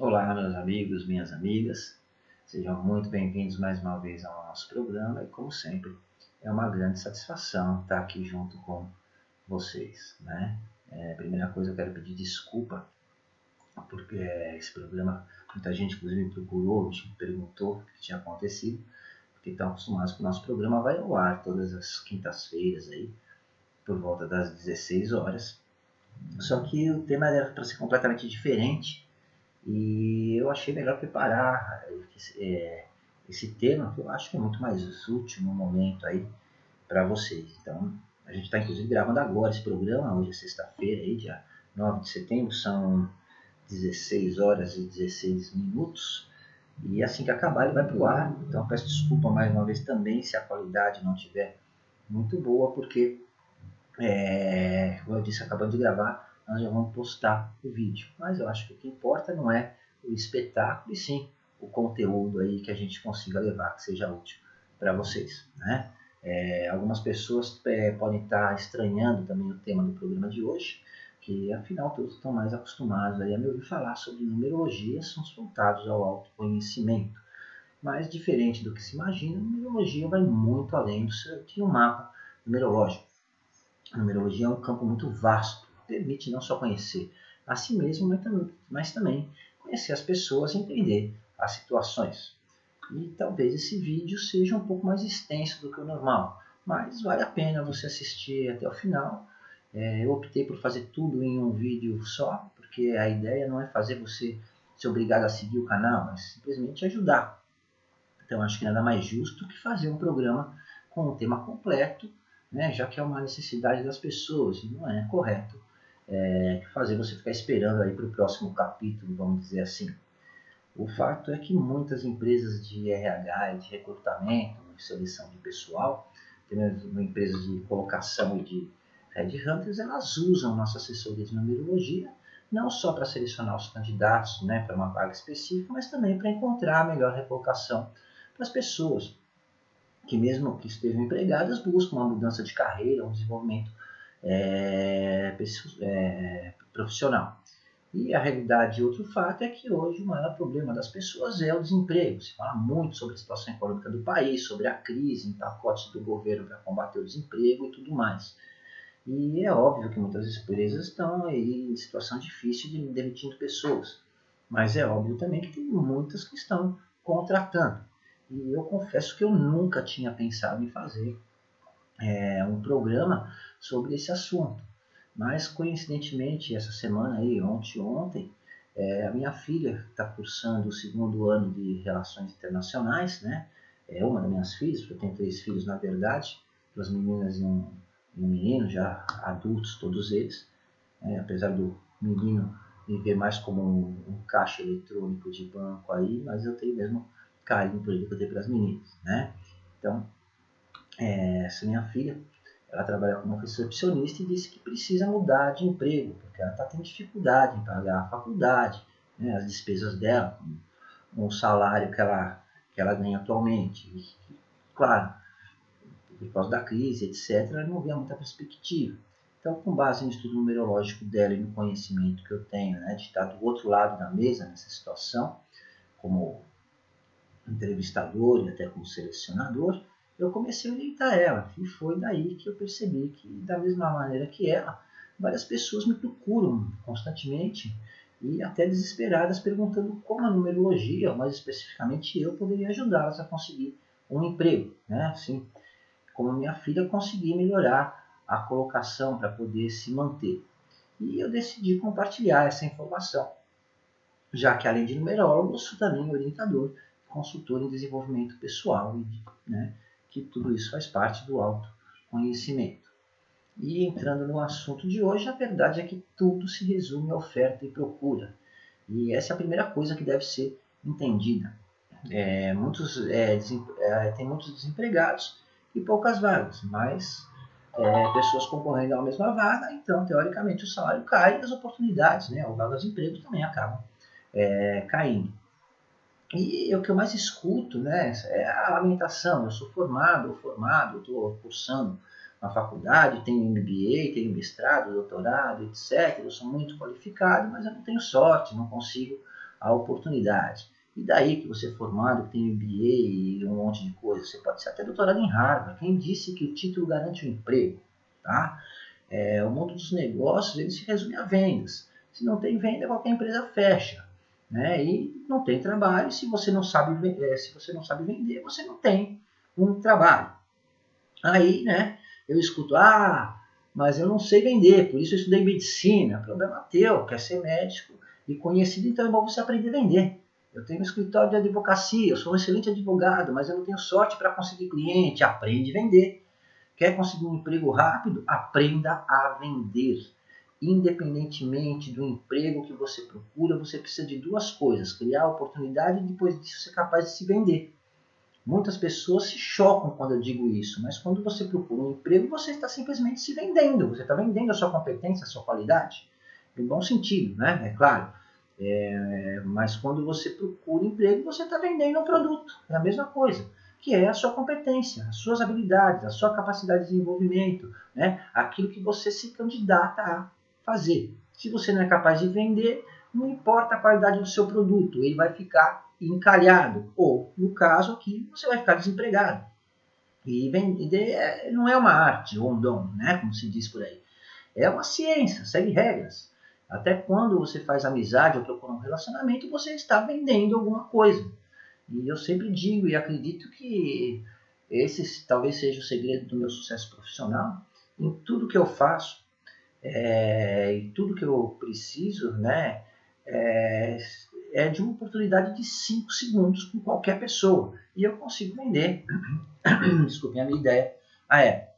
Olá, meus amigos, minhas amigas, sejam muito bem-vindos mais uma vez ao nosso programa e, como sempre, é uma grande satisfação estar aqui junto com vocês. Né? É, primeira coisa, eu quero pedir desculpa, porque esse programa, muita gente inclusive me procurou, me perguntou o que tinha acontecido, porque estão acostumados que o nosso programa vai ao ar todas as quintas-feiras aí, por volta das 16 horas. Só que o tema era para ser completamente diferente e eu achei melhor preparar é, esse tema, que eu acho que é muito mais útil no momento aí para vocês. Então, a gente está inclusive gravando agora esse programa, hoje é sexta-feira, aí, dia 9 de setembro, são 16 horas e 16 minutos. E assim que acabar ele vai para o ar. Então peço desculpa mais uma vez também se a qualidade não estiver muito boa, porque, é, como eu disse, acabando de gravar, nós já vamos postar o vídeo. Mas eu acho que o que importa não é o espetáculo, e sim o conteúdo aí que a gente consiga levar, que seja útil para vocês. Né? É, algumas pessoas é, podem estar estranhando também o tema do programa de hoje, que afinal todos estão mais acostumados aí a me ouvir falar sobre numerologia, são voltados ao autoconhecimento. Mas diferente do que se imagina, a numerologia vai muito além do que um mapa numerológico. A numerologia é um campo muito vasto permite não só conhecer a si mesmo, mas também conhecer as pessoas e entender as situações. E talvez esse vídeo seja um pouco mais extenso do que o normal, mas vale a pena você assistir até o final. É, eu optei por fazer tudo em um vídeo só, porque a ideia não é fazer você ser obrigado a seguir o canal, mas simplesmente ajudar. Então acho que nada mais justo que fazer um programa com um tema completo, né, já que é uma necessidade das pessoas, e não é correto é, fazer você ficar esperando aí para o próximo capítulo, vamos dizer assim. O fato é que muitas empresas de RH de recrutamento, de seleção de pessoal, mesmo empresas de colocação e de headhunters, elas usam nossa assessoria de numerologia não só para selecionar os candidatos né, para uma vaga específica, mas também para encontrar a melhor recolocação para as pessoas que, mesmo que estejam empregadas, buscam uma mudança de carreira, um desenvolvimento é, é, profissional. E a realidade, outro fato, é que hoje o maior problema das pessoas é o desemprego. Se fala muito sobre a situação econômica do país, sobre a crise, em pacotes do governo para combater o desemprego e tudo mais. E é óbvio que muitas empresas estão aí em situação difícil de demitindo pessoas. Mas é óbvio também que tem muitas que estão contratando. E eu confesso que eu nunca tinha pensado em fazer é, um programa sobre esse assunto. Mas coincidentemente essa semana aí, ontem ontem, é, a minha filha está cursando o segundo ano de Relações Internacionais, né? É uma das minhas filhas, eu tenho três filhos na verdade, duas meninas e um, um menino, já adultos todos eles. É, apesar do menino me ver mais como um, um, caixa eletrônico de banco aí, mas eu tenho mesmo carinho por ele que eu tenho para as meninas, né? Então, é, essa minha filha, ela trabalha como recepcionista e disse que precisa mudar de emprego, porque ela está tendo dificuldade em pagar a faculdade, né, as despesas dela, com o salário que ela, que ela ganha atualmente. E, claro, por causa da crise, etc., ela não vê muita perspectiva. Então, com base no estudo numerológico dela e no conhecimento que eu tenho, né, de estar do outro lado da mesa nessa situação, como entrevistador e até como selecionador, eu comecei a orientar ela. E foi daí que eu percebi que, da mesma maneira que ela, várias pessoas me procuram constantemente e até desesperadas perguntando como a numerologia, mais especificamente eu, poderia ajudá-las a conseguir um emprego. Né? Assim, como minha filha conseguir melhorar a colocação para poder se manter. E eu decidi compartilhar essa informação, já que além de numerólogo, sou também orientador, consultor em desenvolvimento pessoal né, que tudo isso faz parte do autoconhecimento. E entrando no assunto de hoje, a verdade é que tudo se resume a oferta e procura. E essa é a primeira coisa que deve ser entendida. É, muitos, é, é, tem muitos desempregados e poucas vagas, mas é, pessoas concorrendo à mesma vaga, então, teoricamente, o salário cai e as oportunidades, né, ou vagas de emprego também acabam é, caindo. E o que eu mais escuto né, é a lamentação. Eu sou formado, ou formado, estou cursando na faculdade, tenho MBA, tenho mestrado, doutorado, etc. Eu sou muito qualificado, mas eu não tenho sorte, não consigo a oportunidade. E daí que você é formado, que tem MBA e um monte de coisa, você pode ser até doutorado em Harvard. Quem disse que o título garante o um emprego? Tá? É, o mundo dos negócios ele se resume a vendas. Se não tem venda, qualquer empresa fecha. Né? E não tem trabalho. Se você não sabe, é, se você não sabe vender, você não tem um trabalho. Aí, né? Eu escuto, ah, mas eu não sei vender, por isso eu estudei medicina. Problema teu, quer ser médico e conhecido, então é bom você aprender a vender. Eu tenho um escritório de advocacia, eu sou um excelente advogado, mas eu não tenho sorte para conseguir cliente. Aprende a vender. Quer conseguir um emprego rápido? Aprenda a vender. Independentemente do emprego que você procura, você precisa de duas coisas: criar oportunidade e depois disso ser capaz de se vender. Muitas pessoas se chocam quando eu digo isso, mas quando você procura um emprego, você está simplesmente se vendendo. Você está vendendo a sua competência, a sua qualidade. No bom sentido, né? É claro. É, mas quando você procura emprego, você está vendendo um produto. É a mesma coisa, que é a sua competência, as suas habilidades, a sua capacidade de desenvolvimento, né? aquilo que você se candidata a fazer. Se você não é capaz de vender, não importa a qualidade do seu produto, ele vai ficar encalhado. Ou, no caso aqui, você vai ficar desempregado. E vender é, não é uma arte ou um dom, né? como se diz por aí. É uma ciência, segue regras. Até quando você faz amizade ou procura um relacionamento, você está vendendo alguma coisa. E eu sempre digo e acredito que esse talvez seja o segredo do meu sucesso profissional. Em tudo que eu faço, é, e tudo que eu preciso, né, é, é de uma oportunidade de 5 segundos com qualquer pessoa. E eu consigo vender. Desculpem a minha ideia. Ah, é.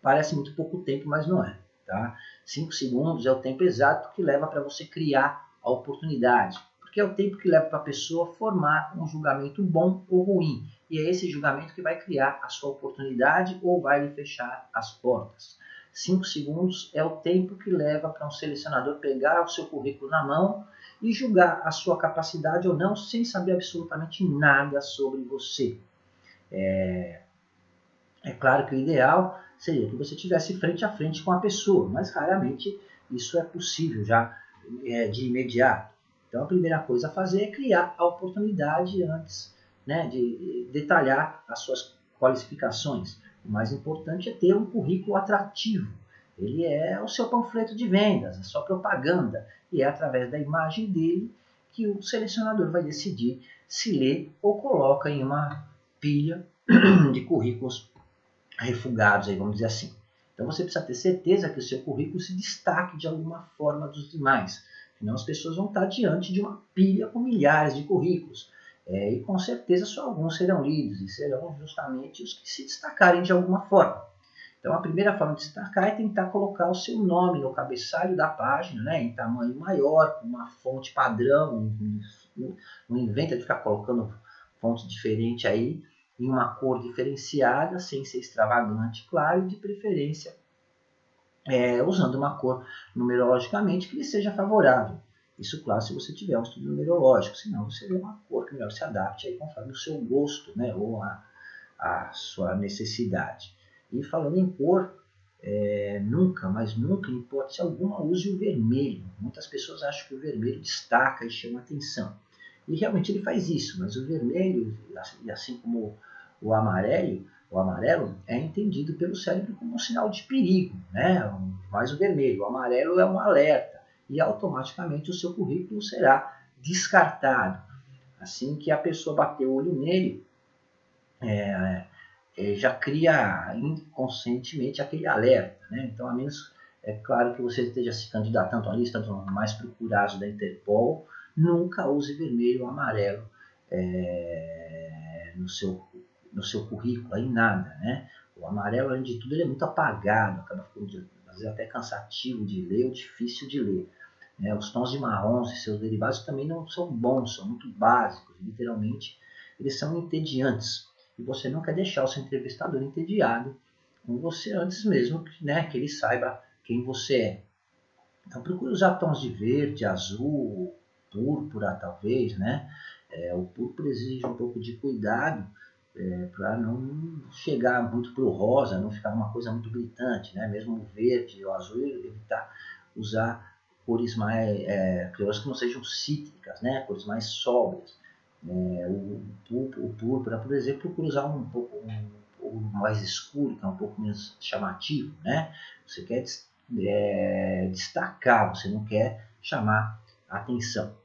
Parece muito pouco tempo, mas não é. Tá? 5 segundos é o tempo exato que leva para você criar a oportunidade, porque é o tempo que leva para a pessoa formar um julgamento bom ou ruim. E é esse julgamento que vai criar a sua oportunidade ou vai lhe fechar as portas. 5 segundos é o tempo que leva para um selecionador pegar o seu currículo na mão e julgar a sua capacidade ou não sem saber absolutamente nada sobre você. É, é claro que o ideal seria que você tivesse frente a frente com a pessoa, mas raramente isso é possível já é, de imediato. Então a primeira coisa a fazer é criar a oportunidade antes né, de detalhar as suas qualificações. O mais importante é ter um currículo atrativo. Ele é o seu panfleto de vendas, a sua propaganda, e é através da imagem dele que o selecionador vai decidir se lê ou coloca em uma pilha de currículos refugados, aí, vamos dizer assim. Então você precisa ter certeza que o seu currículo se destaque de alguma forma dos demais. Senão as pessoas vão estar diante de uma pilha com milhares de currículos. É, e com certeza só alguns serão lidos e serão justamente os que se destacarem de alguma forma. Então a primeira forma de destacar é tentar colocar o seu nome no cabeçalho da página, né, em tamanho maior, com uma fonte padrão, não inventa de ficar colocando fonte diferente aí, em uma cor diferenciada, sem ser extravagante, claro, e de preferência é, usando uma cor numerologicamente que lhe seja favorável. Isso, claro, se você tiver um estudo numerológico, senão você vê uma cor que melhor se adapte aí conforme o seu gosto, né, ou a, a sua necessidade. E falando em cor, é, nunca, mas nunca, em hipótese alguma, use o vermelho. Muitas pessoas acham que o vermelho destaca e chama atenção. E realmente ele faz isso, mas o vermelho, assim como o amarelo, o amarelo é entendido pelo cérebro como um sinal de perigo, né? mais o vermelho. O amarelo é um alerta e automaticamente o seu currículo será descartado. Assim que a pessoa bater o olho nele, é, é, já cria inconscientemente aquele alerta. Né? Então, a menos, é claro que você esteja se candidatando à lista dos mais procurados da Interpol, nunca use vermelho ou amarelo é, no seu no seu currículo, aí nada, né? O amarelo, além de tudo, ele é muito apagado, acaba ficando às vezes até cansativo de ler ou difícil de ler. Né? Os tons de marrons e seus derivados também não são bons, são muito básicos, literalmente eles são entediantes. E você não quer deixar o seu entrevistador entediado com você antes mesmo né, que ele saiba quem você é. Então procure usar tons de verde, azul, púrpura, talvez, né? É, o púrpura exige um pouco de cuidado é, para não chegar muito para o rosa, não ficar uma coisa muito gritante, né? Mesmo o verde ou azul, evitar usar cores mais é, cores que não sejam cítricas, né? Cores mais sóbrias. É, o, o, púrpura, por exemplo, procura usar um pouco um, um mais escuro, que é um pouco menos chamativo, né? Você quer é, destacar, você não quer chamar atenção.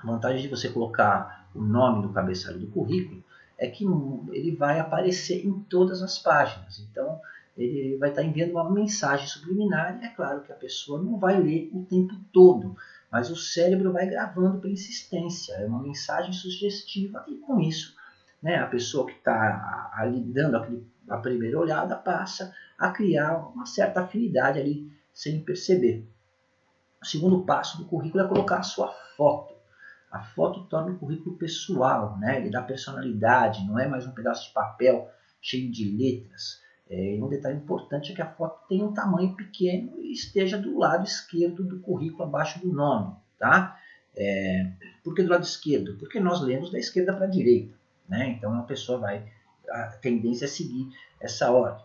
A vantagem de você colocar o nome no cabeçalho do currículo é que ele vai aparecer em todas as páginas. Então, ele vai estar enviando uma mensagem subliminar e é claro que a pessoa não vai ler o tempo todo, mas o cérebro vai gravando pela insistência. É uma mensagem sugestiva e com isso, né, a pessoa que está ali dando aquele, a primeira olhada passa a criar uma certa afinidade ali sem perceber. O segundo passo do currículo é colocar a sua foto. A foto torna o currículo pessoal, né? ele dá personalidade, não é mais um pedaço de papel cheio de letras. É, um detalhe importante é que a foto tenha um tamanho pequeno e esteja do lado esquerdo do currículo, abaixo do nome. Tá? É, por que do lado esquerdo? Porque nós lemos da esquerda para a direita. Né? Então a pessoa vai, a tendência é seguir essa ordem.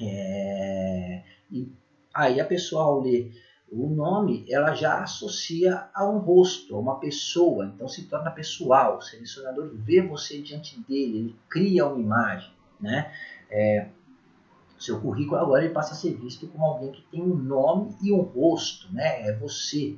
É, e aí a pessoa ao ler o nome ela já associa a um rosto, a uma pessoa, então se torna pessoal. O selecionador vê você diante dele, ele cria uma imagem, né? É, seu currículo agora ele passa a ser visto como alguém que tem um nome e um rosto, né? É você.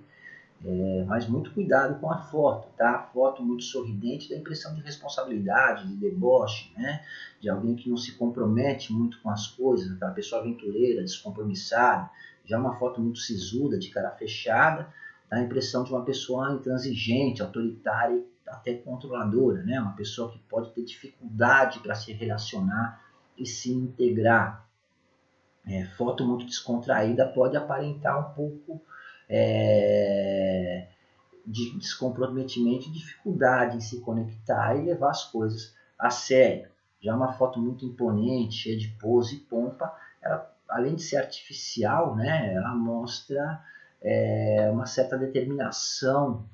É, mas muito cuidado com a foto, tá? A foto muito sorridente dá impressão de responsabilidade, de deboche, né? De alguém que não se compromete muito com as coisas, aquela pessoa aventureira, descompromissada. Já uma foto muito sisuda, de cara fechada, dá a impressão de uma pessoa intransigente, autoritária, até controladora, né? Uma pessoa que pode ter dificuldade para se relacionar e se integrar. É, foto muito descontraída pode aparentar um pouco é, de descomprometimento e dificuldade em se conectar e levar as coisas a sério. Já uma foto muito imponente, cheia de pose e pompa, ela, além de ser artificial, né, ela mostra é, uma certa determinação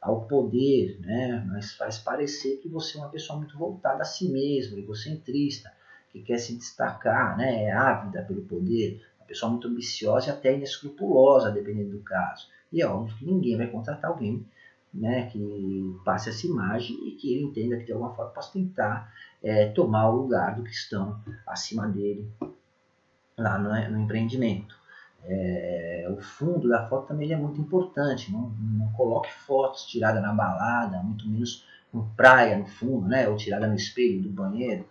ao poder, né, mas faz parecer que você é uma pessoa muito voltada a si mesmo, egocentrista, que quer se destacar, né, é ávida pelo poder, pessoa muito ambiciosa e até inescrupulosa, dependendo do caso. E é óbvio que ninguém vai contratar alguém né, que passe essa imagem e que ele entenda que de alguma forma possa tentar é, tomar o lugar do cristão acima dele lá no, no empreendimento. É, o fundo da foto também é muito importante. Não, não coloque fotos tiradas na balada, muito menos com praia no fundo, né, ou tirada no espelho do banheiro.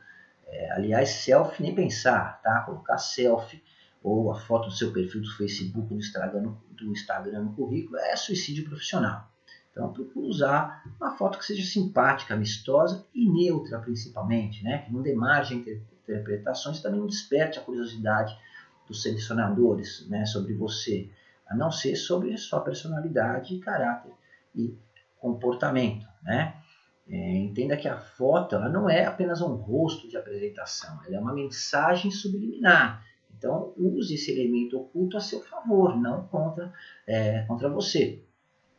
É, aliás, selfie nem pensar, tá? Colocar selfie ou a foto do seu perfil do Facebook, do Instagram, do Instagram no currículo, é suicídio profissional. Então, procure usar uma foto que seja simpática, amistosa e neutra, principalmente, né? que não dê margem interpretações também desperte a curiosidade dos selecionadores né? sobre você, a não ser sobre sua personalidade, caráter e comportamento. Né? É, entenda que a foto ela não é apenas um rosto de apresentação, ela é uma mensagem subliminar então, use esse elemento oculto a seu favor, não contra, é, contra você.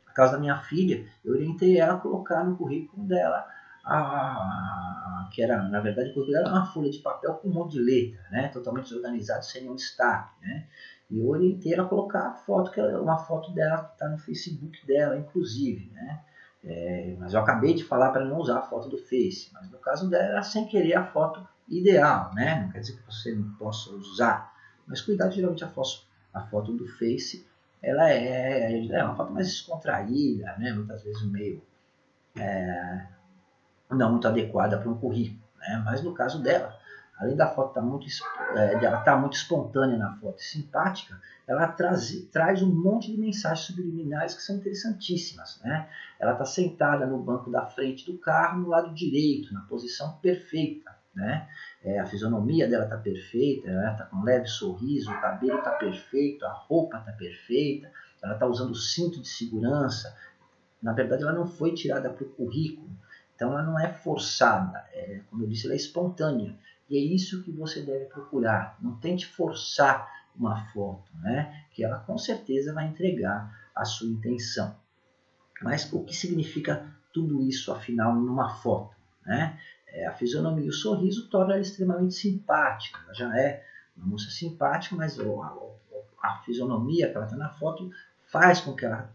No caso da minha filha, eu orientei ela a colocar no currículo dela, a, que era, na verdade, era uma folha de papel com um monte de letra, né, totalmente desorganizado, sem nenhum destaque. Né, e eu orientei ela a colocar a foto, que é uma foto dela que está no Facebook dela, inclusive. Né, é, mas eu acabei de falar para não usar a foto do Face, mas no caso dela, era sem querer a foto ideal, né? Não quer dizer que você não possa usar, mas cuidado, geralmente a foto, a foto do Face, ela é, é uma foto mais descontraída, né? Muitas vezes meio é, não muito adequada para um currículo, né? Mas no caso dela, além da foto estar tá muito, é, ela tá muito espontânea na foto, simpática, ela traz, traz um monte de mensagens subliminares que são interessantíssimas. Né? Ela está sentada no banco da frente do carro, no lado direito, na posição perfeita né? É, a fisionomia dela está perfeita, ela está com um leve sorriso, o cabelo está perfeito, a roupa está perfeita, ela está usando o cinto de segurança. Na verdade, ela não foi tirada para o currículo, então ela não é forçada, é, como eu disse, ela é espontânea. E é isso que você deve procurar. Não tente forçar uma foto, né? que ela com certeza vai entregar a sua intenção. Mas o que significa tudo isso, afinal, numa foto? Né? É, a fisionomia e o sorriso torna ela extremamente simpática. Ela já é uma moça simpática, mas a, a, a fisionomia que ela está na foto faz com que ela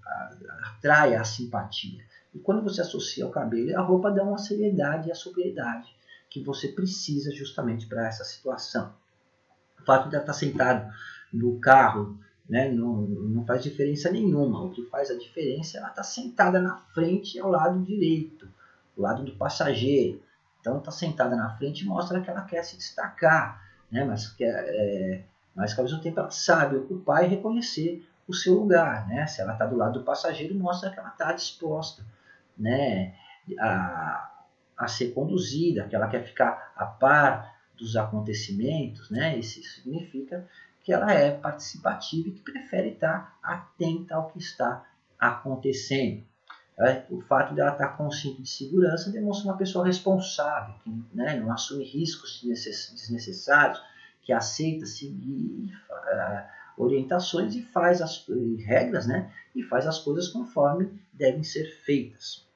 atraia a simpatia. E quando você associa o cabelo e a roupa, dá uma seriedade e a sobriedade que você precisa justamente para essa situação. O fato de ela estar sentado no carro né, não, não faz diferença nenhuma. O que faz a diferença é ela estar sentada na frente ao lado direito, do lado do passageiro. Então, está sentada na frente mostra que ela quer se destacar, né, mas, que, é, mas que ao mesmo tempo ela sabe ocupar e reconhecer o seu lugar. Né? Se ela está do lado do passageiro, mostra que ela está disposta né, a, a ser conduzida, que ela quer ficar a par dos acontecimentos. Né? Isso significa que ela é participativa e que prefere estar atenta ao que está acontecendo. O fato dela estar com cinto de segurança demonstra uma pessoa responsável, que né, não assume riscos desnecessários, que aceita seguir uh, orientações e faz as regras, né, e faz as coisas conforme devem ser feitas.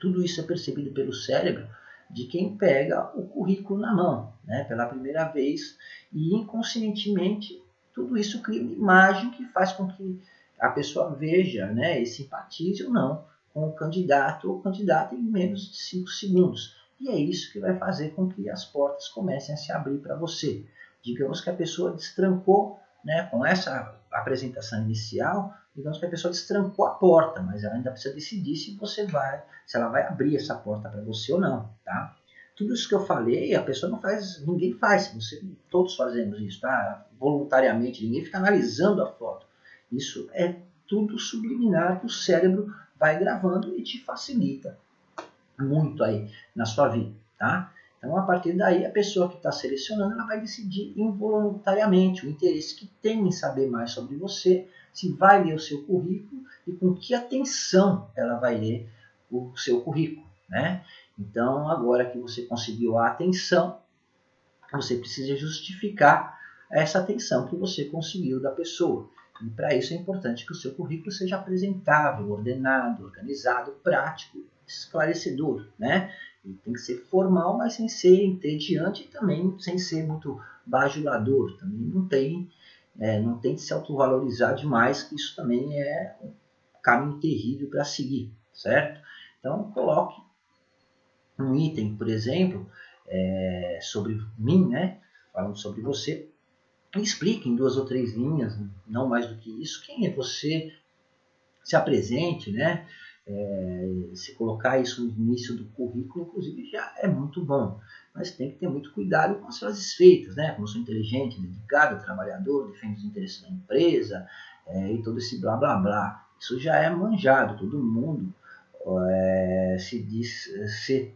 Tudo isso é percebido pelo cérebro de quem pega o currículo na mão, né, pela primeira vez, e inconscientemente tudo isso cria uma imagem que faz com que a pessoa veja né, e simpatize ou não com o candidato ou candidata em menos de 5 segundos. E é isso que vai fazer com que as portas comecem a se abrir para você. Digamos que a pessoa destrancou, né, com essa apresentação inicial, digamos que a pessoa destrancou a porta, mas ela ainda precisa decidir se você vai, se ela vai abrir essa porta para você ou não, tá? Tudo isso que eu falei, a pessoa não faz, ninguém faz, você, todos fazemos isso, tá? Voluntariamente, ninguém fica analisando a foto. Isso é tudo subliminar que o cérebro vai gravando e te facilita muito aí na sua vida, tá? Então, a partir daí, a pessoa que está selecionando, ela vai decidir involuntariamente o interesse que tem em saber mais sobre você, se vai ler o seu currículo e com que atenção ela vai ler o seu currículo, né? Então, agora que você conseguiu a atenção, você precisa justificar essa atenção que você conseguiu da pessoa. E para isso é importante que o seu currículo seja apresentável, ordenado, organizado, prático, esclarecedor, né? Ele tem que ser formal, mas sem ser entediante e também sem ser muito bajulador. Também não tem, é, não tem que se autovalorizar demais, que isso também é um caminho terrível para seguir, certo? Então coloque um item, por exemplo, é, sobre mim, né? Falando sobre você, explique em duas ou três linhas, não mais do que isso, quem é você, se apresente, né? É, se colocar isso no início do currículo, inclusive, já é muito bom. Mas tem que ter muito cuidado com as frases feitas, né? Como sou inteligente, dedicado, trabalhador, defendo os interesses da empresa é, e todo esse blá blá blá. Isso já é manjado, todo mundo é, se diz ser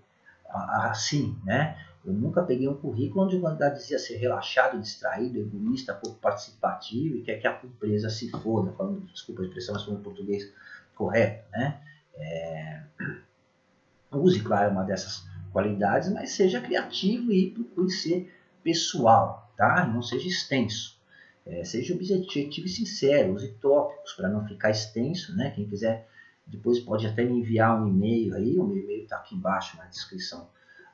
assim, né? Eu nunca peguei um currículo onde o candidato dizia ser relaxado, distraído, egoísta, pouco participativo e quer que a empresa se foda, falando, desculpa a expressão, mas falando português correto, né? É... Use, claro, uma dessas qualidades, mas seja criativo e procure ser pessoal, tá? Não seja extenso. É, seja objetivo e sincero, use tópicos para não ficar extenso, né? Quem quiser depois pode até me enviar um e-mail aí, o meu e-mail está aqui embaixo na descrição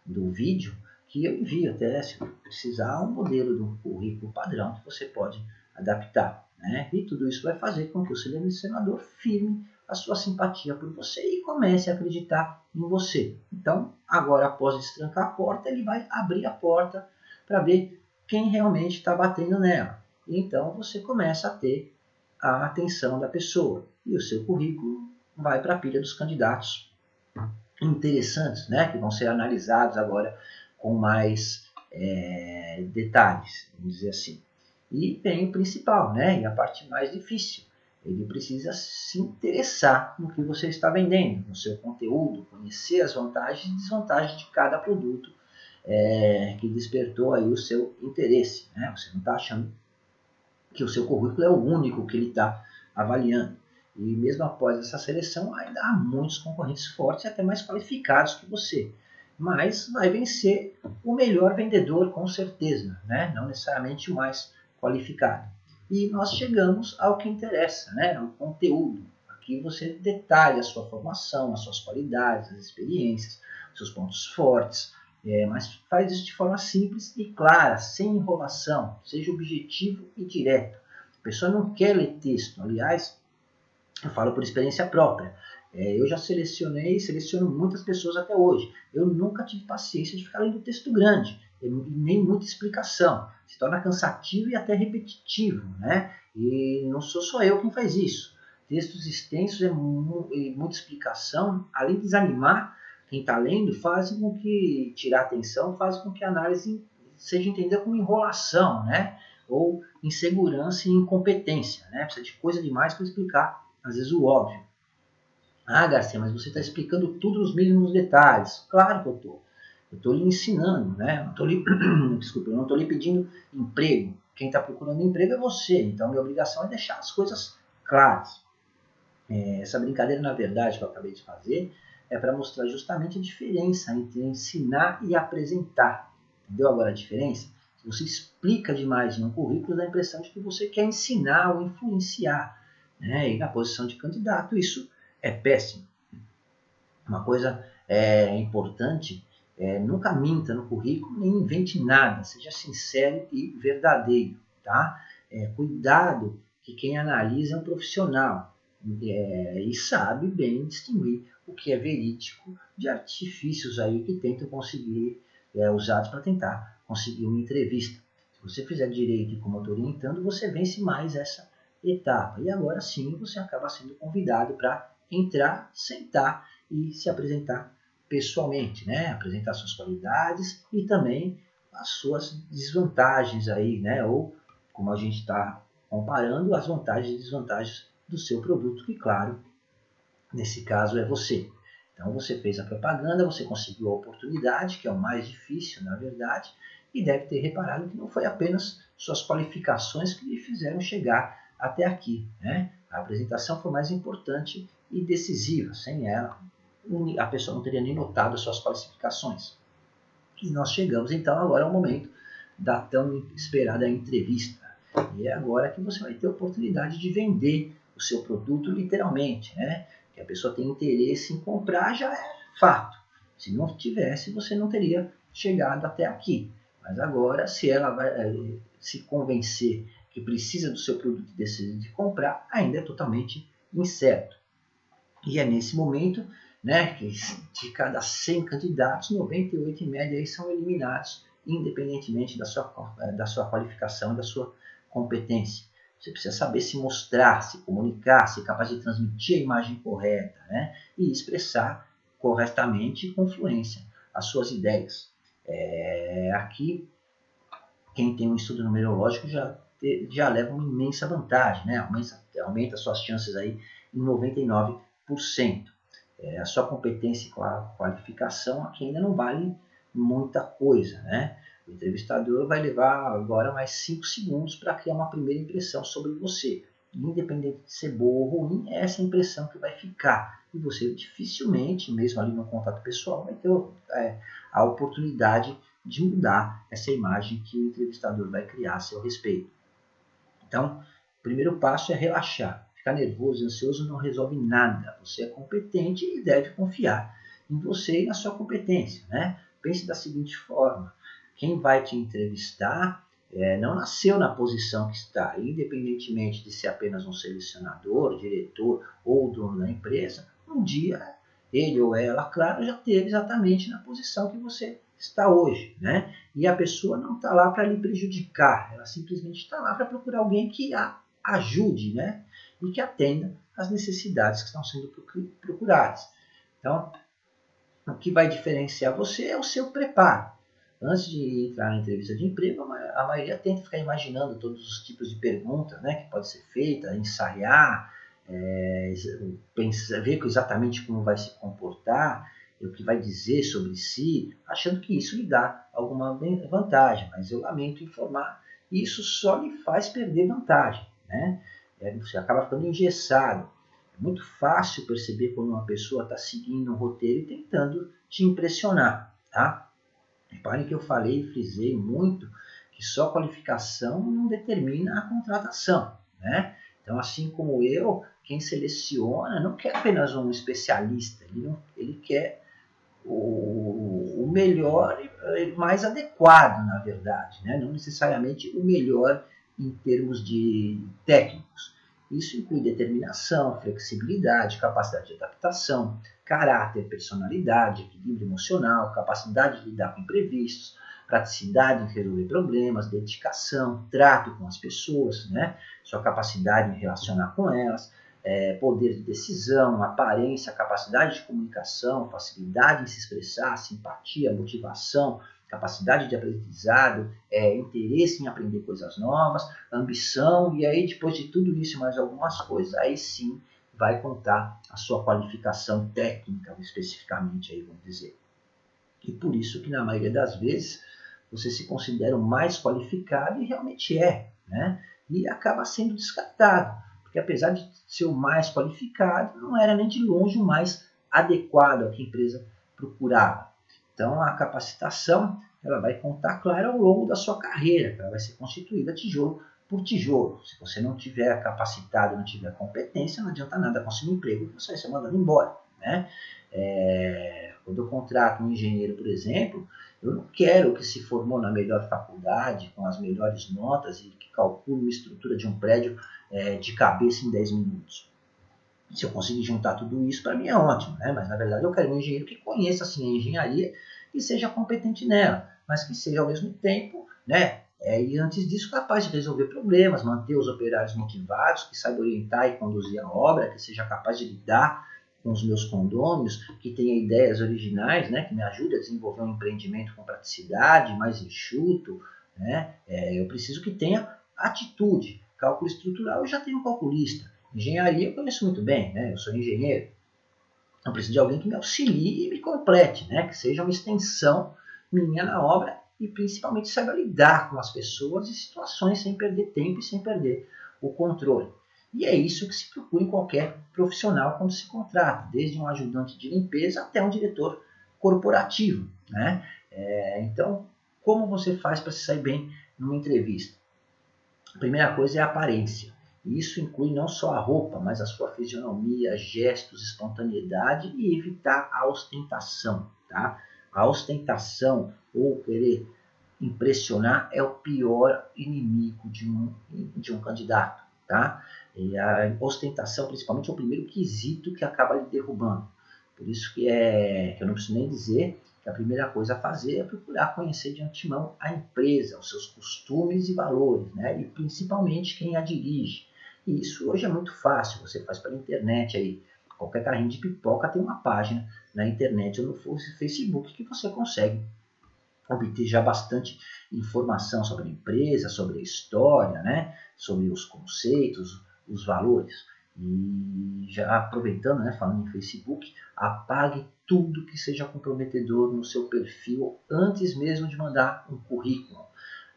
do vídeo que eu envio até se precisar um modelo de um currículo padrão que você pode adaptar. Né? E tudo isso vai fazer com que o selecionador firme a sua simpatia por você e comece a acreditar em você. Então, agora após destrancar a porta, ele vai abrir a porta para ver quem realmente está batendo nela. E então você começa a ter a atenção da pessoa e o seu currículo vai para a pilha dos candidatos interessantes, né, que vão ser analisados agora com mais é, detalhes, vamos dizer assim. E tem o principal, né? E a parte mais difícil. Ele precisa se interessar no que você está vendendo, no seu conteúdo, conhecer as vantagens e desvantagens de cada produto é, que despertou aí o seu interesse. Né? Você não está achando que o seu currículo é o único que ele está avaliando. E mesmo após essa seleção, ainda há muitos concorrentes fortes e até mais qualificados que você mas vai vencer o melhor vendedor com certeza, né? não necessariamente o mais qualificado. E nós chegamos ao que interessa, né? o conteúdo. Aqui você detalha a sua formação, as suas qualidades, as experiências, seus pontos fortes, é, mas faz isso de forma simples e clara, sem enrolação, seja objetivo e direto. A pessoa não quer ler texto, aliás, eu falo por experiência própria. É, eu já selecionei, seleciono muitas pessoas até hoje. Eu nunca tive paciência de ficar lendo texto grande, nem muita explicação. Se torna cansativo e até repetitivo, né? E não sou só eu quem faz isso. Textos extensos e muita explicação, além de desanimar, quem está lendo fazem com que tirar atenção, faz com que a análise seja entendida como enrolação, né? Ou insegurança e incompetência, né? Precisa de coisa demais para explicar, às vezes, o óbvio. Ah, Garcia, mas você está explicando tudo nos mínimos detalhes. Claro que eu estou. Eu estou lhe ensinando, né? Não tô lhe... Desculpa, eu não estou lhe pedindo emprego. Quem está procurando emprego é você. Então, minha obrigação é deixar as coisas claras. É, essa brincadeira, na verdade, que eu acabei de fazer, é para mostrar justamente a diferença entre ensinar e apresentar. Entendeu agora a diferença? Se você explica demais em um currículo, dá a impressão de que você quer ensinar ou influenciar. Né? E na posição de candidato, isso é péssimo. Uma coisa é, importante é, nunca minta no currículo, nem invente nada, seja sincero e verdadeiro. Tá? É, cuidado que quem analisa é um profissional é, e sabe bem distinguir o que é verídico de artifícios aí que tentam conseguir, é, usados para tentar conseguir uma entrevista. Se você fizer direito e como eu estou orientando, você vence mais essa etapa. E agora sim você acaba sendo convidado para entrar, sentar e se apresentar pessoalmente, né? Apresentar suas qualidades e também as suas desvantagens aí, né? Ou como a gente está comparando as vantagens e desvantagens do seu produto, que claro, nesse caso é você. Então você fez a propaganda, você conseguiu a oportunidade, que é o mais difícil, na verdade, e deve ter reparado que não foi apenas suas qualificações que lhe fizeram chegar até aqui. Né? A apresentação foi mais importante e decisiva. Sem ela, a pessoa não teria nem notado as suas qualificações. E nós chegamos então agora ao momento da tão esperada entrevista. E é agora que você vai ter a oportunidade de vender o seu produto literalmente, né? Que a pessoa tem interesse em comprar já é fato. Se não tivesse, você não teria chegado até aqui. Mas agora, se ela vai é, se convencer que precisa do seu produto e decide de comprar, ainda é totalmente incerto. E é nesse momento né, que de cada 100 candidatos, 98 em média aí são eliminados, independentemente da sua, eh, da sua qualificação, da sua competência. Você precisa saber se mostrar, se comunicar, ser capaz de transmitir a imagem correta né? e expressar corretamente e com fluência as suas ideias. É, aqui, quem tem um estudo numerológico já, já leva uma imensa vantagem, né? aumenta, aumenta suas chances aí em 99%. É, a sua competência e qualificação aqui ainda não vale muita coisa, né? O entrevistador vai levar agora mais 5 segundos para criar uma primeira impressão sobre você. Independente de ser boa ou ruim, é essa impressão que vai ficar. E você dificilmente, mesmo ali no contato pessoal, vai ter é, a oportunidade de mudar essa imagem que o entrevistador vai criar a seu respeito. Então, o primeiro passo é relaxar. Ficar nervoso e ansioso não resolve nada. Você é competente e deve confiar em você e na sua competência. Né? Pense da seguinte forma: quem vai te entrevistar é, não nasceu na posição que está, independentemente de ser apenas um selecionador, diretor ou dono da empresa, um dia ele ou ela, claro, já teve exatamente na posição que você está hoje, né? E a pessoa não está lá para lhe prejudicar, ela simplesmente está lá para procurar alguém que a ajude, né? E que atenda às necessidades que estão sendo procuradas. Então, o que vai diferenciar você é o seu preparo antes de entrar na entrevista de emprego, a maioria tenta ficar imaginando todos os tipos de perguntas né, que pode ser feita, ensaiar, é, pensar, ver exatamente como vai se comportar, o que vai dizer sobre si, achando que isso lhe dá alguma vantagem. Mas eu lamento informar, isso só lhe faz perder vantagem. Né? É, você acaba ficando engessado. É muito fácil perceber quando uma pessoa está seguindo um roteiro e tentando te impressionar. Tá? Reparem que eu falei e frisei muito que só qualificação não determina a contratação. Né? Então, Então, assim como eu, quem seleciona não quer apenas um especialista, ele, não, ele quer o, o melhor e mais adequado, na verdade, né? não necessariamente o melhor em termos de técnicos. Isso inclui determinação, flexibilidade, capacidade de adaptação, caráter, personalidade, equilíbrio emocional, capacidade de lidar com imprevistos, praticidade em resolver problemas, dedicação, trato com as pessoas, né? sua capacidade em relacionar com elas, é, poder de decisão, aparência, capacidade de comunicação, facilidade em se expressar, simpatia, motivação, capacidade de aprendizado, é, interesse em aprender coisas novas, ambição, e aí depois de tudo isso mais algumas coisas, aí sim vai contar a sua qualificação técnica, especificamente aí vamos dizer. E por isso que na maioria das vezes você se considera o mais qualificado e realmente é, né? E acaba sendo descartado, porque apesar de ser o mais qualificado, não era nem de longe o mais adequado ao que a empresa procurava. Então a capacitação ela vai contar, claro, ao longo da sua carreira, ela vai ser constituída tijolo por tijolo. Se você não tiver capacitado, não tiver competência, não adianta nada conseguir um emprego, você vai ser mandado embora. Né? É, quando eu contrato um engenheiro, por exemplo, eu não quero que se formou na melhor faculdade, com as melhores notas e que calcule uma estrutura de um prédio é, de cabeça em 10 minutos. Se eu conseguir juntar tudo isso, para mim é ótimo, né? mas na verdade eu quero um engenheiro que conheça assim, a engenharia e seja competente nela, mas que seja ao mesmo tempo né, é, e antes disso, capaz de resolver problemas, manter os operários motivados, que saiba orientar e conduzir a obra, que seja capaz de lidar com os meus condôminos, que tenha ideias originais, né, que me ajude a desenvolver um empreendimento com praticidade, mais enxuto. Né? É, eu preciso que tenha atitude. Cálculo estrutural eu já tenho um calculista. Engenharia eu conheço muito bem, né? eu sou engenheiro. Eu preciso de alguém que me auxilie e me complete, né? que seja uma extensão minha na obra e principalmente saiba lidar com as pessoas e situações sem perder tempo e sem perder o controle. E é isso que se procura em qualquer profissional quando se contrata, desde um ajudante de limpeza até um diretor corporativo. Né? É, então, como você faz para se sair bem numa entrevista? A primeira coisa é a aparência. Isso inclui não só a roupa, mas a sua fisionomia, gestos, espontaneidade e evitar a ostentação. Tá? A ostentação ou querer impressionar é o pior inimigo de um, de um candidato. Tá? E a ostentação, principalmente, é o primeiro quesito que acaba lhe derrubando. Por isso que, é, que eu não preciso nem dizer que a primeira coisa a fazer é procurar conhecer de antemão a empresa, os seus costumes e valores, né? e principalmente quem a dirige. E isso hoje é muito fácil, você faz pela internet aí. Qualquer carrinho de pipoca tem uma página na internet ou no Facebook que você consegue obter já bastante informação sobre a empresa, sobre a história, né? sobre os conceitos, os valores. E já aproveitando, né, falando em Facebook, apague tudo que seja comprometedor no seu perfil antes mesmo de mandar um currículo.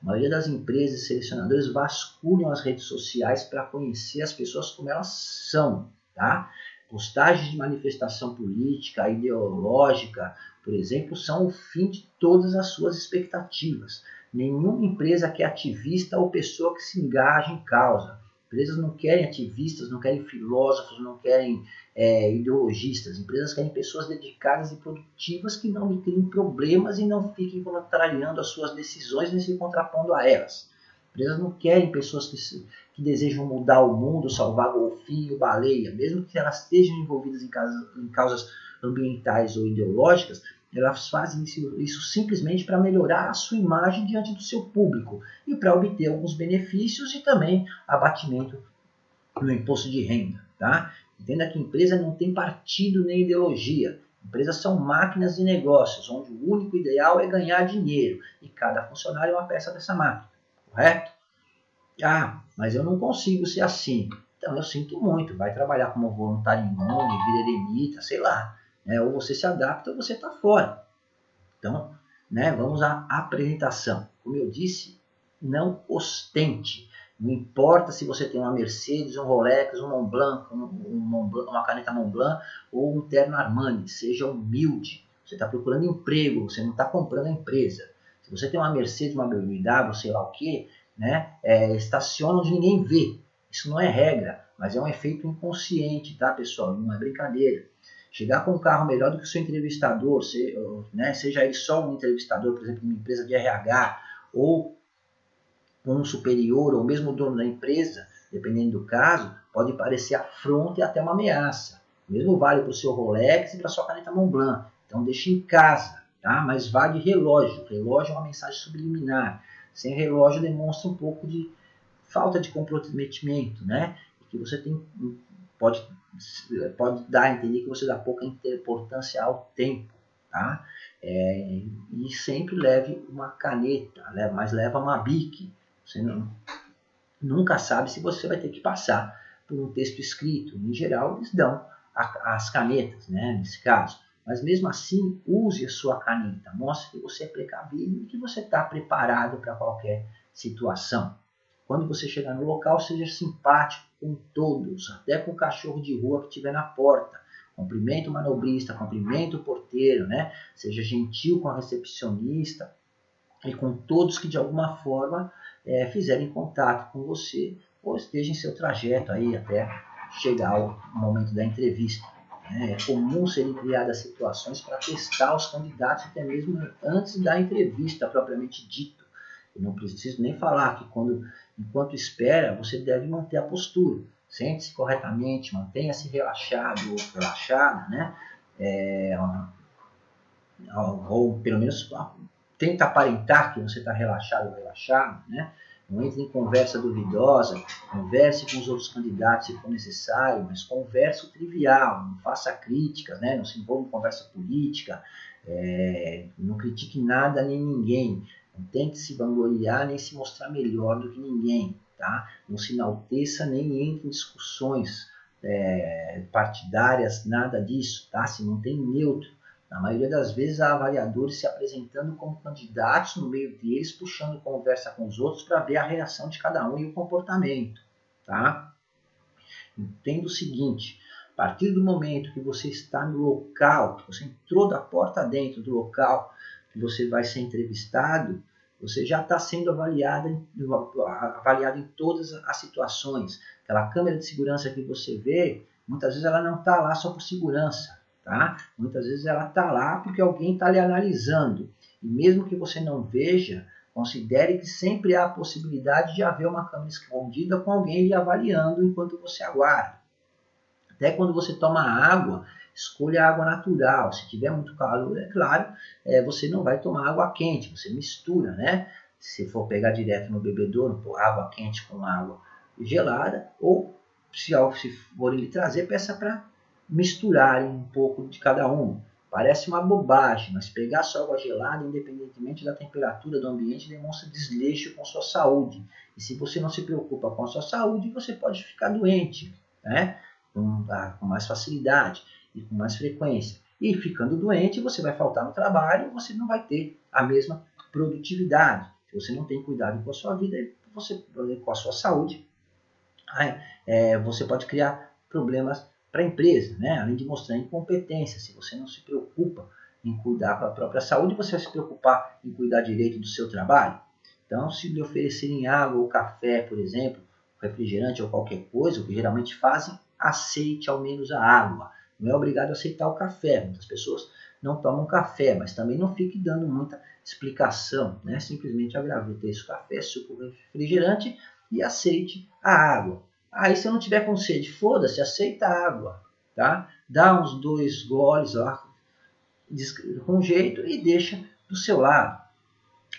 A maioria das empresas e selecionadores vasculham as redes sociais para conhecer as pessoas como elas são, tá? Postagens de manifestação política, ideológica, por exemplo, são o fim de todas as suas expectativas. Nenhuma empresa quer ativista ou pessoa que se engaja em causa. Empresas não querem ativistas, não querem filósofos, não querem é, ideologistas. Empresas querem pessoas dedicadas e produtivas que não criem problemas e não fiquem contrariando as suas decisões nem se contrapondo a elas. Empresas não querem pessoas que, se, que desejam mudar o mundo, salvar golfinho, baleia, mesmo que elas estejam envolvidas em, em causas ambientais ou ideológicas, elas fazem isso, isso simplesmente para melhorar a sua imagem diante do seu público e para obter alguns benefícios e também abatimento no imposto de renda. Tá? Entenda que empresa não tem partido nem ideologia. Empresas são máquinas de negócios, onde o único ideal é ganhar dinheiro e cada funcionário é uma peça dessa máquina. Correto? Ah, mas eu não consigo ser assim. Então eu sinto muito. Vai trabalhar como voluntário em ONG, vira eremita, sei lá. Né? Ou você se adapta ou você está fora. Então, né, vamos à apresentação. Como eu disse, não ostente. Não importa se você tem uma Mercedes, um Rolex, um Montblanc, um, um Montblanc uma caneta Montblanc ou um terno Armani. Seja humilde. Você está procurando emprego, você não está comprando a empresa. Se você tem uma Mercedes, uma BMW, sei lá o que, né, é, estaciona onde ninguém vê. Isso não é regra. mas é um efeito inconsciente, tá, pessoal? Não é brincadeira. Chegar com um carro melhor do que o seu entrevistador, se, né, seja ele só um entrevistador, por exemplo, uma empresa de RH, ou um superior, ou mesmo o dono da empresa, dependendo do caso, pode parecer afronta e até uma ameaça. O mesmo vale para o seu Rolex e para a sua caneta Montblanc. Então deixe em casa, tá? Mas vale relógio. Relógio é uma mensagem subliminar. Sem relógio demonstra um pouco de falta de comprometimento, né? E que você tem pode pode dar a entender que você dá pouca importância ao tempo, tá? É, e sempre leve uma caneta, mas leva uma bique. Você não, nunca sabe se você vai ter que passar por um texto escrito. Em geral, eles dão a, as canetas, né, nesse caso. Mas mesmo assim, use a sua caneta. Mostre que você é precavido e que você está preparado para qualquer situação. Quando você chegar no local, seja simpático com todos, até com o cachorro de rua que estiver na porta. Cumprimento o manobrista, cumprimento o porteiro, né? Seja gentil com a recepcionista e com todos que de alguma forma é, fizerem contato com você ou esteja em seu trajeto aí até chegar ao momento da entrevista. Né? É comum serem criadas situações para testar os candidatos até mesmo antes da entrevista propriamente dito. Eu não preciso nem falar que quando, enquanto espera, você deve manter a postura. Sente-se corretamente, mantenha-se relaxado ou relaxada, né? É, ou, ou pelo menos tenta aparentar que você está relaxado ou relaxado, né? Não entre em conversa duvidosa, converse com os outros candidatos se for necessário, mas converse o trivial, não faça críticas, né? não se envolva em conversa política, é, não critique nada nem ninguém, não tente se vangloriar nem se mostrar melhor do que ninguém, tá? não se enalteça nem entre em discussões é, partidárias, nada disso, tá? se mantém neutro. Na maioria das vezes há avaliadores se apresentando como candidatos no meio deles, puxando conversa com os outros para ver a reação de cada um e o comportamento. Tá? Entenda o seguinte: a partir do momento que você está no local, que você entrou da porta dentro do local, que você vai ser entrevistado, você já está sendo avaliado, avaliado em todas as situações. Aquela câmera de segurança que você vê, muitas vezes ela não está lá só por segurança Tá? Muitas vezes ela está lá porque alguém está lhe analisando. E mesmo que você não veja, considere que sempre há a possibilidade de haver uma câmera escondida com alguém lhe avaliando enquanto você aguarda. Até quando você toma água, escolha água natural. Se tiver muito calor, é claro, é, você não vai tomar água quente, você mistura, né? Se for pegar direto no bebedouro, pôr água quente com água gelada, ou se, se for lhe trazer, peça para misturarem um pouco de cada um. Parece uma bobagem, mas pegar só água gelada, independentemente da temperatura do ambiente, demonstra desleixo com sua saúde. E se você não se preocupa com a sua saúde, você pode ficar doente, né? Com, ah, com mais facilidade e com mais frequência. E ficando doente, você vai faltar no trabalho, você não vai ter a mesma produtividade. Se você não tem cuidado com a sua vida, você, com a sua saúde, é, você pode criar problemas para a empresa, né? além de mostrar incompetência. Se você não se preocupa em cuidar da própria saúde, você vai se preocupar em cuidar direito do seu trabalho. Então, se lhe oferecerem água ou café, por exemplo, refrigerante ou qualquer coisa, o que geralmente fazem, aceite ao menos a água. Não é obrigado a aceitar o café. Muitas pessoas não tomam café, mas também não fique dando muita explicação. Né? Simplesmente agradeça o café, suco refrigerante e aceite a água. Aí se eu não tiver com sede, foda-se, aceita a água, tá? Dá uns dois goles lá, com jeito e deixa do seu lado.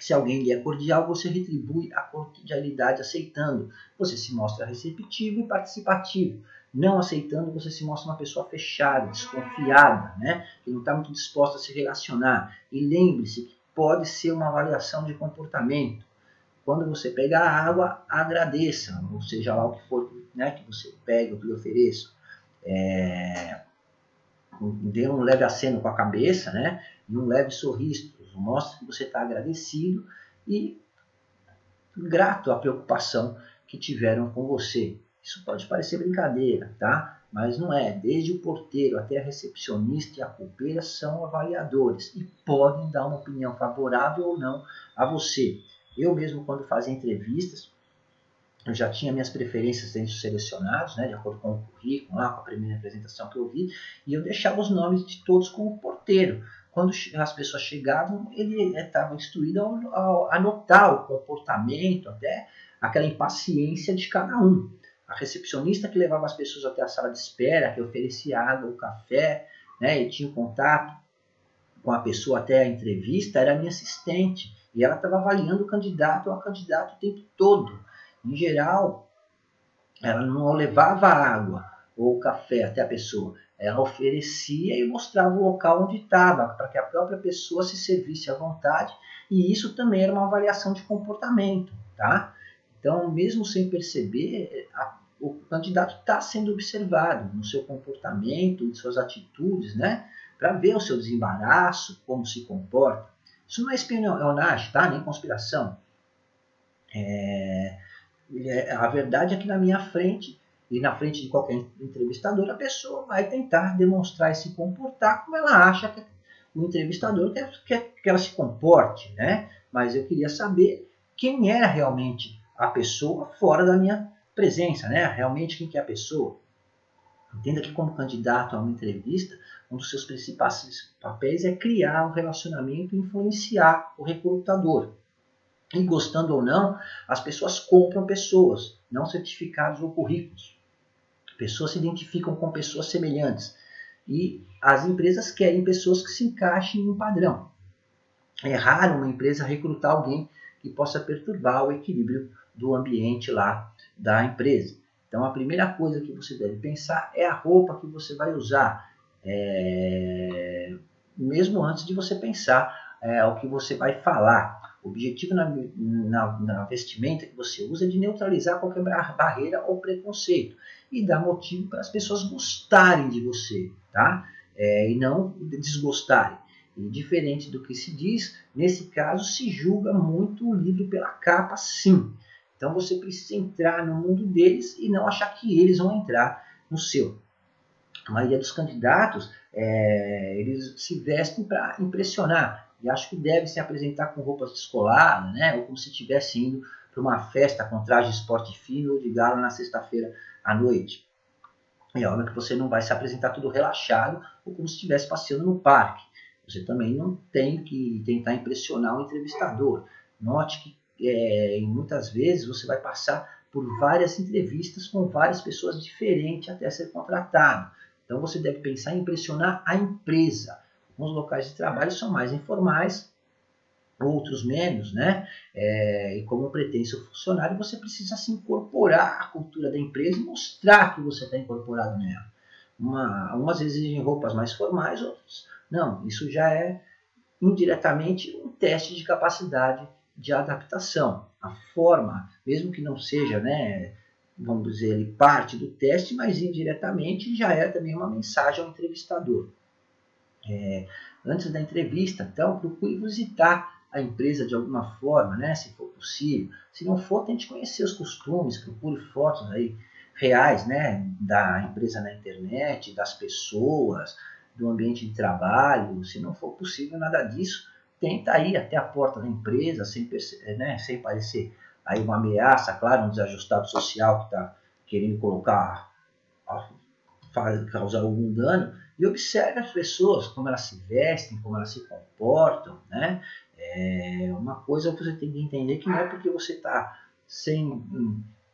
Se alguém lhe é cordial, você retribui a cordialidade aceitando. Você se mostra receptivo e participativo. Não aceitando, você se mostra uma pessoa fechada, desconfiada, né? que não está muito disposta a se relacionar. E lembre-se que pode ser uma avaliação de comportamento. Quando você pegar a água, agradeça, ou seja lá o que for né, que você pega, que lhe ofereço. É, dê um leve aceno com a cabeça, né, e um leve sorriso. Mostra que você está agradecido e grato à preocupação que tiveram com você. Isso pode parecer brincadeira, tá? Mas não é. Desde o porteiro até a recepcionista e a copeira são avaliadores e podem dar uma opinião favorável ou não a você. Eu mesmo, quando fazia entrevistas, eu já tinha minhas preferências dentro dos selecionados, né, de acordo com o currículo, lá, com a primeira apresentação que eu vi, e eu deixava os nomes de todos como porteiro. Quando as pessoas chegavam, ele estava instruído a anotar o comportamento, até aquela impaciência de cada um. A recepcionista que levava as pessoas até a sala de espera, que oferecia água ou café, né, e tinha contato com a pessoa até a entrevista, era minha assistente. E ela estava avaliando o candidato ou a candidata o tempo todo. Em geral, ela não levava água ou café até a pessoa. Ela oferecia e mostrava o local onde estava, para que a própria pessoa se servisse à vontade. E isso também era uma avaliação de comportamento, tá? Então, mesmo sem perceber, a, o candidato está sendo observado no seu comportamento, em suas atitudes, né? Para ver o seu desembaraço, como se comporta. Isso não é espionagem, tá? Nem conspiração. É, é, a verdade é que na minha frente e na frente de qualquer entrevistador, a pessoa vai tentar demonstrar e se comportar como ela acha que o entrevistador quer, quer que ela se comporte, né? Mas eu queria saber quem era realmente a pessoa fora da minha presença, né? Realmente quem que é a pessoa. Entenda que como candidato a uma entrevista, um dos seus principais papéis é criar um relacionamento e influenciar o recrutador. E gostando ou não, as pessoas compram pessoas, não certificados ou currículos. Pessoas se identificam com pessoas semelhantes. E as empresas querem pessoas que se encaixem em um padrão. É raro uma empresa recrutar alguém que possa perturbar o equilíbrio do ambiente lá da empresa. Então a primeira coisa que você deve pensar é a roupa que você vai usar. É... Mesmo antes de você pensar é, o que você vai falar. O objetivo na, na, na, vestimenta que você usa é de neutralizar qualquer barreira ou preconceito e dar motivo para as pessoas gostarem de você, tá? É, e não desgostarem. E diferente do que se diz, nesse caso se julga muito o livro pela capa, sim. Então você precisa entrar no mundo deles e não achar que eles vão entrar no seu. A maioria dos candidatos, é, eles se vestem para impressionar e acho que deve se apresentar com roupas descoladas, né? Ou como se estivesse indo para uma festa com traje de esporte fino ou de gala na sexta-feira à noite. É óbvio que você não vai se apresentar tudo relaxado ou como se estivesse passeando no parque. Você também não tem que tentar impressionar o entrevistador. Note que é, muitas vezes você vai passar por várias entrevistas com várias pessoas diferentes até ser contratado. Então você deve pensar em impressionar a empresa Alguns locais de trabalho são mais informais, outros menos, né? É, e como pretenso funcionário, você precisa se incorporar à cultura da empresa e mostrar que você está incorporado nela. Uma, umas exigem roupas mais formais, outras não. Isso já é indiretamente um teste de capacidade de adaptação. A forma, mesmo que não seja, né, vamos dizer, parte do teste, mas indiretamente já é também uma mensagem ao entrevistador é, antes da entrevista. Então, procure visitar a empresa de alguma forma, né, se for possível. Se não for, tente conhecer os costumes, procure fotos aí reais né, da empresa na internet, das pessoas, do ambiente de trabalho. Se não for possível nada disso, tenta ir até a porta da empresa sem, né, sem parecer aí uma ameaça, claro, um desajustado social que está querendo colocar, causar algum dano, e observe as pessoas, como elas se vestem, como elas se comportam, né? É uma coisa que você tem que entender que não é porque você está sem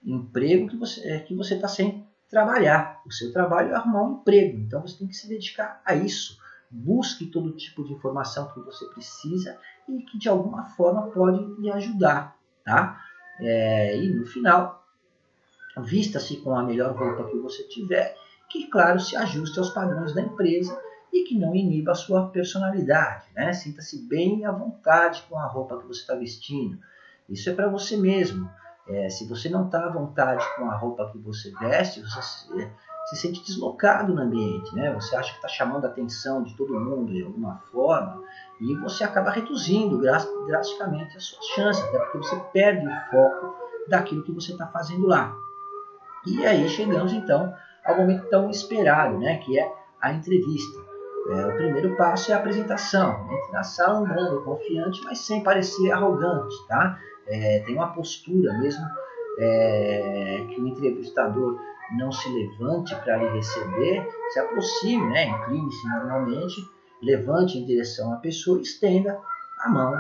emprego que você é, que você está sem trabalhar. O seu trabalho é arrumar um emprego, então você tem que se dedicar a isso. Busque todo tipo de informação que você precisa e que de alguma forma pode lhe ajudar, tá? É, e no final, vista-se com a melhor roupa que você tiver que, claro, se ajuste aos padrões da empresa e que não iniba a sua personalidade. Né? Sinta-se bem à vontade com a roupa que você está vestindo. Isso é para você mesmo. É, se você não está à vontade com a roupa que você veste, você se, se sente deslocado no ambiente. Né? Você acha que está chamando a atenção de todo mundo de alguma forma e você acaba reduzindo drasticamente as suas chances, até porque você perde o foco daquilo que você está fazendo lá. E aí chegamos então ao momento tão esperado, né, que é a entrevista. É, o primeiro passo é a apresentação. Entre na sala andando, confiante, mas sem parecer arrogante. Tá? É, tem uma postura mesmo é, que o entrevistador não se levante para lhe receber, se aproxime, né, incline-se normalmente, levante em direção à pessoa e estenda a mão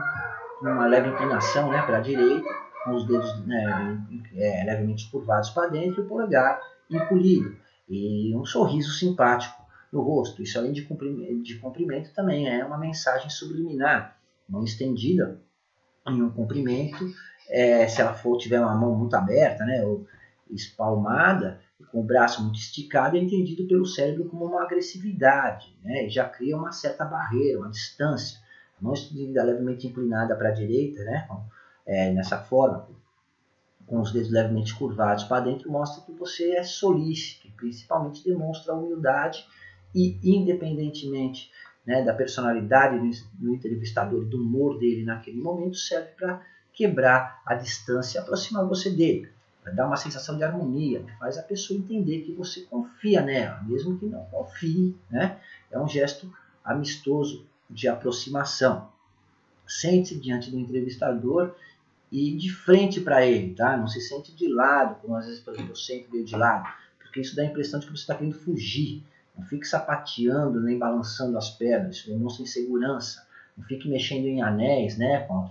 numa leve inclinação né, para a direita, com os dedos né, é, levemente curvados para dentro e o polegar encolhido. E um sorriso simpático no rosto. Isso, além de cumprimento, de cumprimento, também é uma mensagem subliminar, mão estendida em um cumprimento. É, se ela for tiver uma mão muito aberta, né, ou espalmada, com o braço muito esticado, é entendido pelo cérebro como uma agressividade, né, e já cria uma certa barreira, uma distância. A mão estendida levemente inclinada para a direita, né, é, nessa forma, com os dedos levemente curvados para dentro, mostra que você é solícito, principalmente demonstra humildade e independentemente né, da personalidade do entrevistador e do humor dele naquele momento, serve para quebrar a distância e aproximar você dele. Vai dar uma sensação de harmonia, faz a pessoa entender que você confia nela, mesmo que não confie. Né? É um gesto amistoso de aproximação. Sente-se diante do entrevistador e de frente para ele, tá? Não se sente de lado, como às vezes, por exemplo, eu sento meio de lado, porque isso dá a impressão de que você está querendo fugir não fique sapateando nem balançando as pernas, isso demonstra insegurança. Não fique mexendo em anéis, né? Com,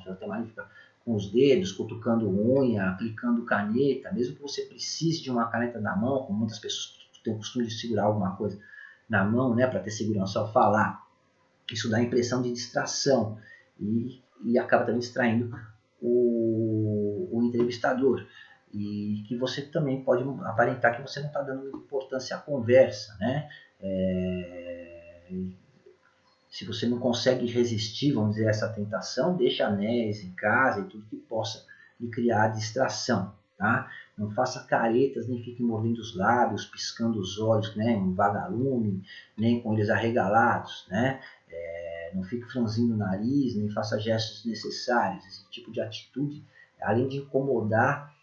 com os dedos, cutucando unha, aplicando caneta, mesmo que você precise de uma caneta na mão, como muitas pessoas têm o costume de segurar alguma coisa na mão, né, para ter segurança ao falar. Isso dá a impressão de distração e, e acaba também distraindo o, o entrevistador e que você também pode aparentar que você não está dando importância à conversa, né? É, se você não consegue resistir, vamos dizer, essa tentação, deixa anéis em casa e tudo que possa lhe criar distração, tá? Não faça caretas, nem fique mordendo os lábios, piscando os olhos, né? Um vagalume, nem com eles arregalados, né? É, não fique franzindo o nariz, nem faça gestos necessários. Esse tipo de atitude, além de incomodar,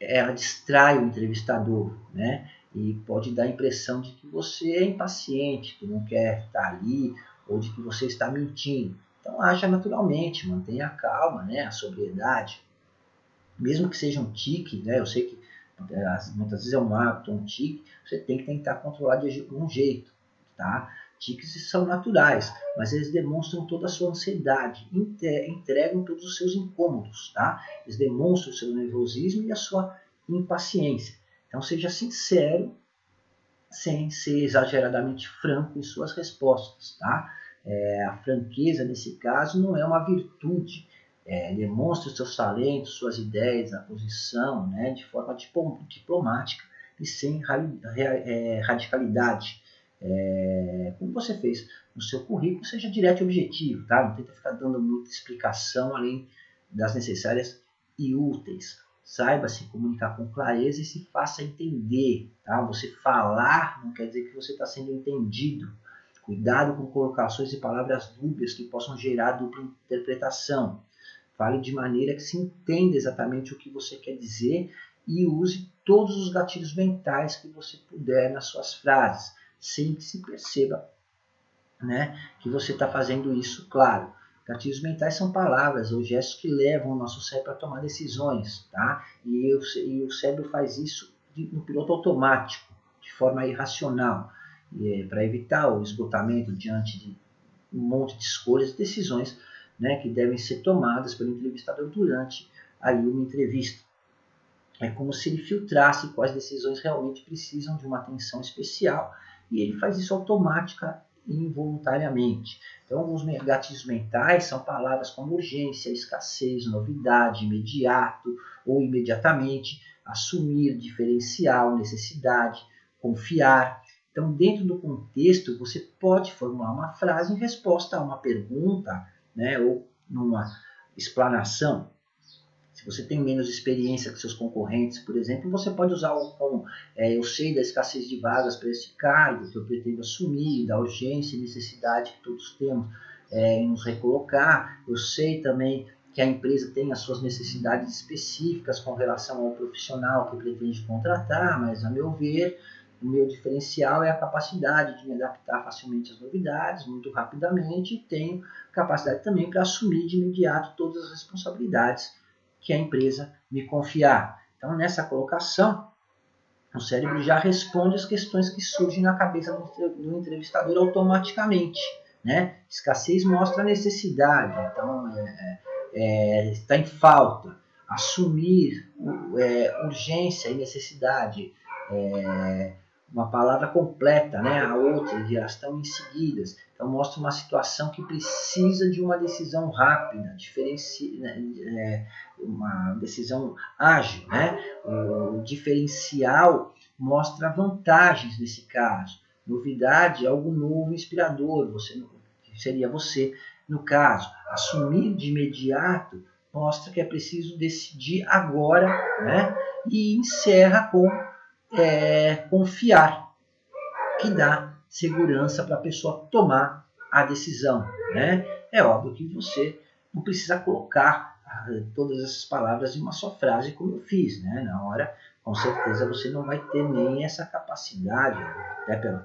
ela distrai o entrevistador, né? e pode dar a impressão de que você é impaciente, que não quer estar ali, ou de que você está mentindo. Então haja naturalmente, mantenha a calma, né, a sobriedade. Mesmo que seja um tique, né, eu sei que muitas vezes é um hábito, um tique, você tem que tentar controlar de um jeito, tá? Tiques são naturais, mas eles demonstram toda a sua ansiedade, entregam todos os seus incômodos, tá? Eles demonstram o seu nervosismo e a sua impaciência. Então seja sincero, sem ser exageradamente franco em suas respostas. Tá? É, a franqueza, nesse caso, não é uma virtude. É, demonstre os seus talentos, suas ideias, a posição, né, de forma diplomática e sem é, radicalidade. É, como você fez no seu currículo, seja direto e objetivo, tá? Não tenta ficar dando muita explicação além das necessárias e úteis saiba se comunicar com clareza e se faça entender. Tá? Você falar não quer dizer que você está sendo entendido. Cuidado com colocações e palavras dúbias que possam gerar dupla interpretação. Fale de maneira que se entenda exatamente o que você quer dizer e use todos os gatilhos mentais que você puder nas suas frases, sem que se perceba né, que você está fazendo isso, claro. Gatilhos mentais são palavras ou gestos que levam o nosso cérebro a tomar decisões, tá? E, o, cérebro faz isso no piloto automático, de forma irracional, é, para evitar o esgotamento diante de um monte de escolhas e decisões né, que devem ser tomadas pelo entrevistador durante ali uma entrevista. É como se ele filtrasse quais decisões realmente precisam de uma atenção especial e ele faz isso automática involuntariamente. Então, alguns gatilhos mentais são palavras como urgência, escassez, novidade, imediato ou imediatamente, assumir, diferencial, necessidade, confiar. Então, dentro do contexto, você pode formular uma frase em resposta a uma pergunta, né, ou numa explanação. Se você tem menos experiência que seus concorrentes, por exemplo, você pode usar algo como é, eu sei da escassez de vagas para esse cargo que eu pretendo assumir, da urgência e necessidade que todos temos é, em nos recolocar. Eu sei também que a empresa tem as suas necessidades específicas com relação ao profissional que pretende contratar, mas a meu ver, o meu diferencial é a capacidade de me adaptar facilmente às novidades, muito rapidamente, e tenho capacidade também para assumir de imediato todas as responsabilidades que a empresa me confiar. Então, nessa colocação, o cérebro já responde as questões que surgem na cabeça do entrevistador automaticamente. Né? Escassez mostra necessidade, então é, é, está em falta. Assumir é, urgência e necessidade, é, uma palavra completa, né? a outra, elas estão em seguidas. Então mostra uma situação que precisa de uma decisão rápida, diferenci... Né? É, uma decisão ágil. Né? O diferencial mostra vantagens nesse caso. Novidade, algo novo, inspirador. Você seria você no caso. Assumir de imediato mostra que é preciso decidir agora, né? E encerra com é, confiar, que dá segurança para a pessoa tomar a decisão, né? É óbvio que você não precisa colocar ah, todas essas palavras em uma só frase como eu fiz, né? Na hora, com certeza você não vai ter nem essa capacidade, até pelo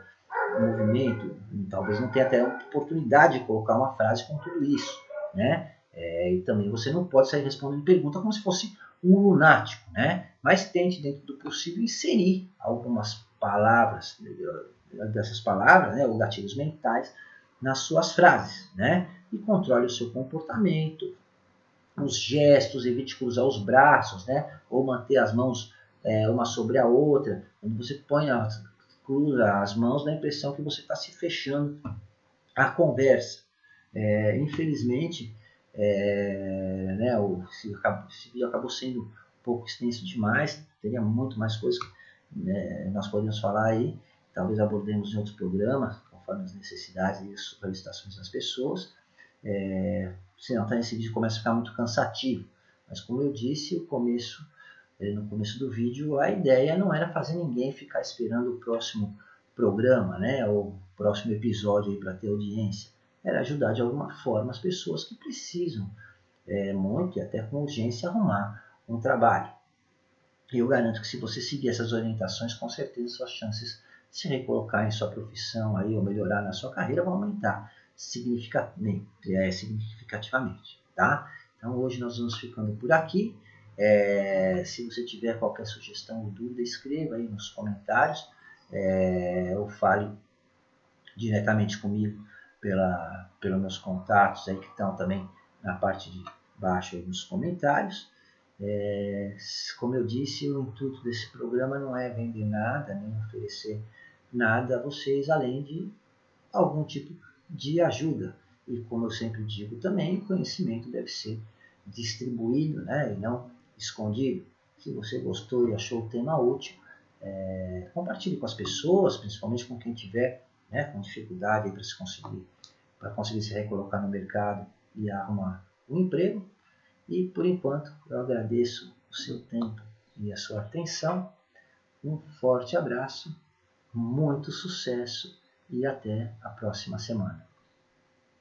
movimento, talvez não tenha até a oportunidade de colocar uma frase com tudo isso, né? É, e também você não pode sair respondendo pergunta como se fosse um lunático, né? Mas tente, dentro do possível, inserir algumas palavras, dessas palavras, né, ou gatilhos mentais, nas suas frases, né? E controle o seu comportamento, os gestos, evite cruzar os braços, né? Ou manter as mãos é, uma sobre a outra. Quando você põe a, cruza as mãos, dá a impressão que você está se fechando a conversa. É, infelizmente, é, né, esse, esse, vídeo acabou sendo um pouco extenso demais, teria muito mais coisas né, nós podemos falar aí, talvez abordemos em outros programas, conforme as necessidades e as solicitações das pessoas. É, senão tá, esse vídeo começa a ficar muito cansativo. Mas como eu disse, o começo, é, no começo do vídeo, a ideia não era fazer ninguém ficar esperando o próximo programa, né, ou o próximo episódio para ter audiência era ajudar de alguma forma as pessoas que precisam é, muito e até com urgência arrumar um trabalho. E eu garanto que se você seguir essas orientações, com certeza suas chances de se recolocar em sua profissão aí, ou melhorar na sua carreira vão aumentar significativamente. É, tá? Então hoje nós vamos ficando por aqui. É, se você tiver qualquer sugestão ou dúvida, escreva aí nos comentários é, ou fale diretamente comigo pela, pelos meus contatos aí que estão também na parte de baixo nos comentários. É, como eu disse, o intuito desse programa não é vender nada, nem oferecer nada a vocês, além de algum tipo de ajuda. E como eu sempre digo também, o conhecimento deve ser distribuído né, e não escondido. Se você gostou e achou o tema útil, é, compartilhe com as pessoas, principalmente com quem tiver né, com dificuldade para se conseguir para conseguir se recolocar no mercado e arrumar um emprego. E por enquanto eu agradeço o seu tempo e a sua atenção. Um forte abraço, muito sucesso e até a próxima semana.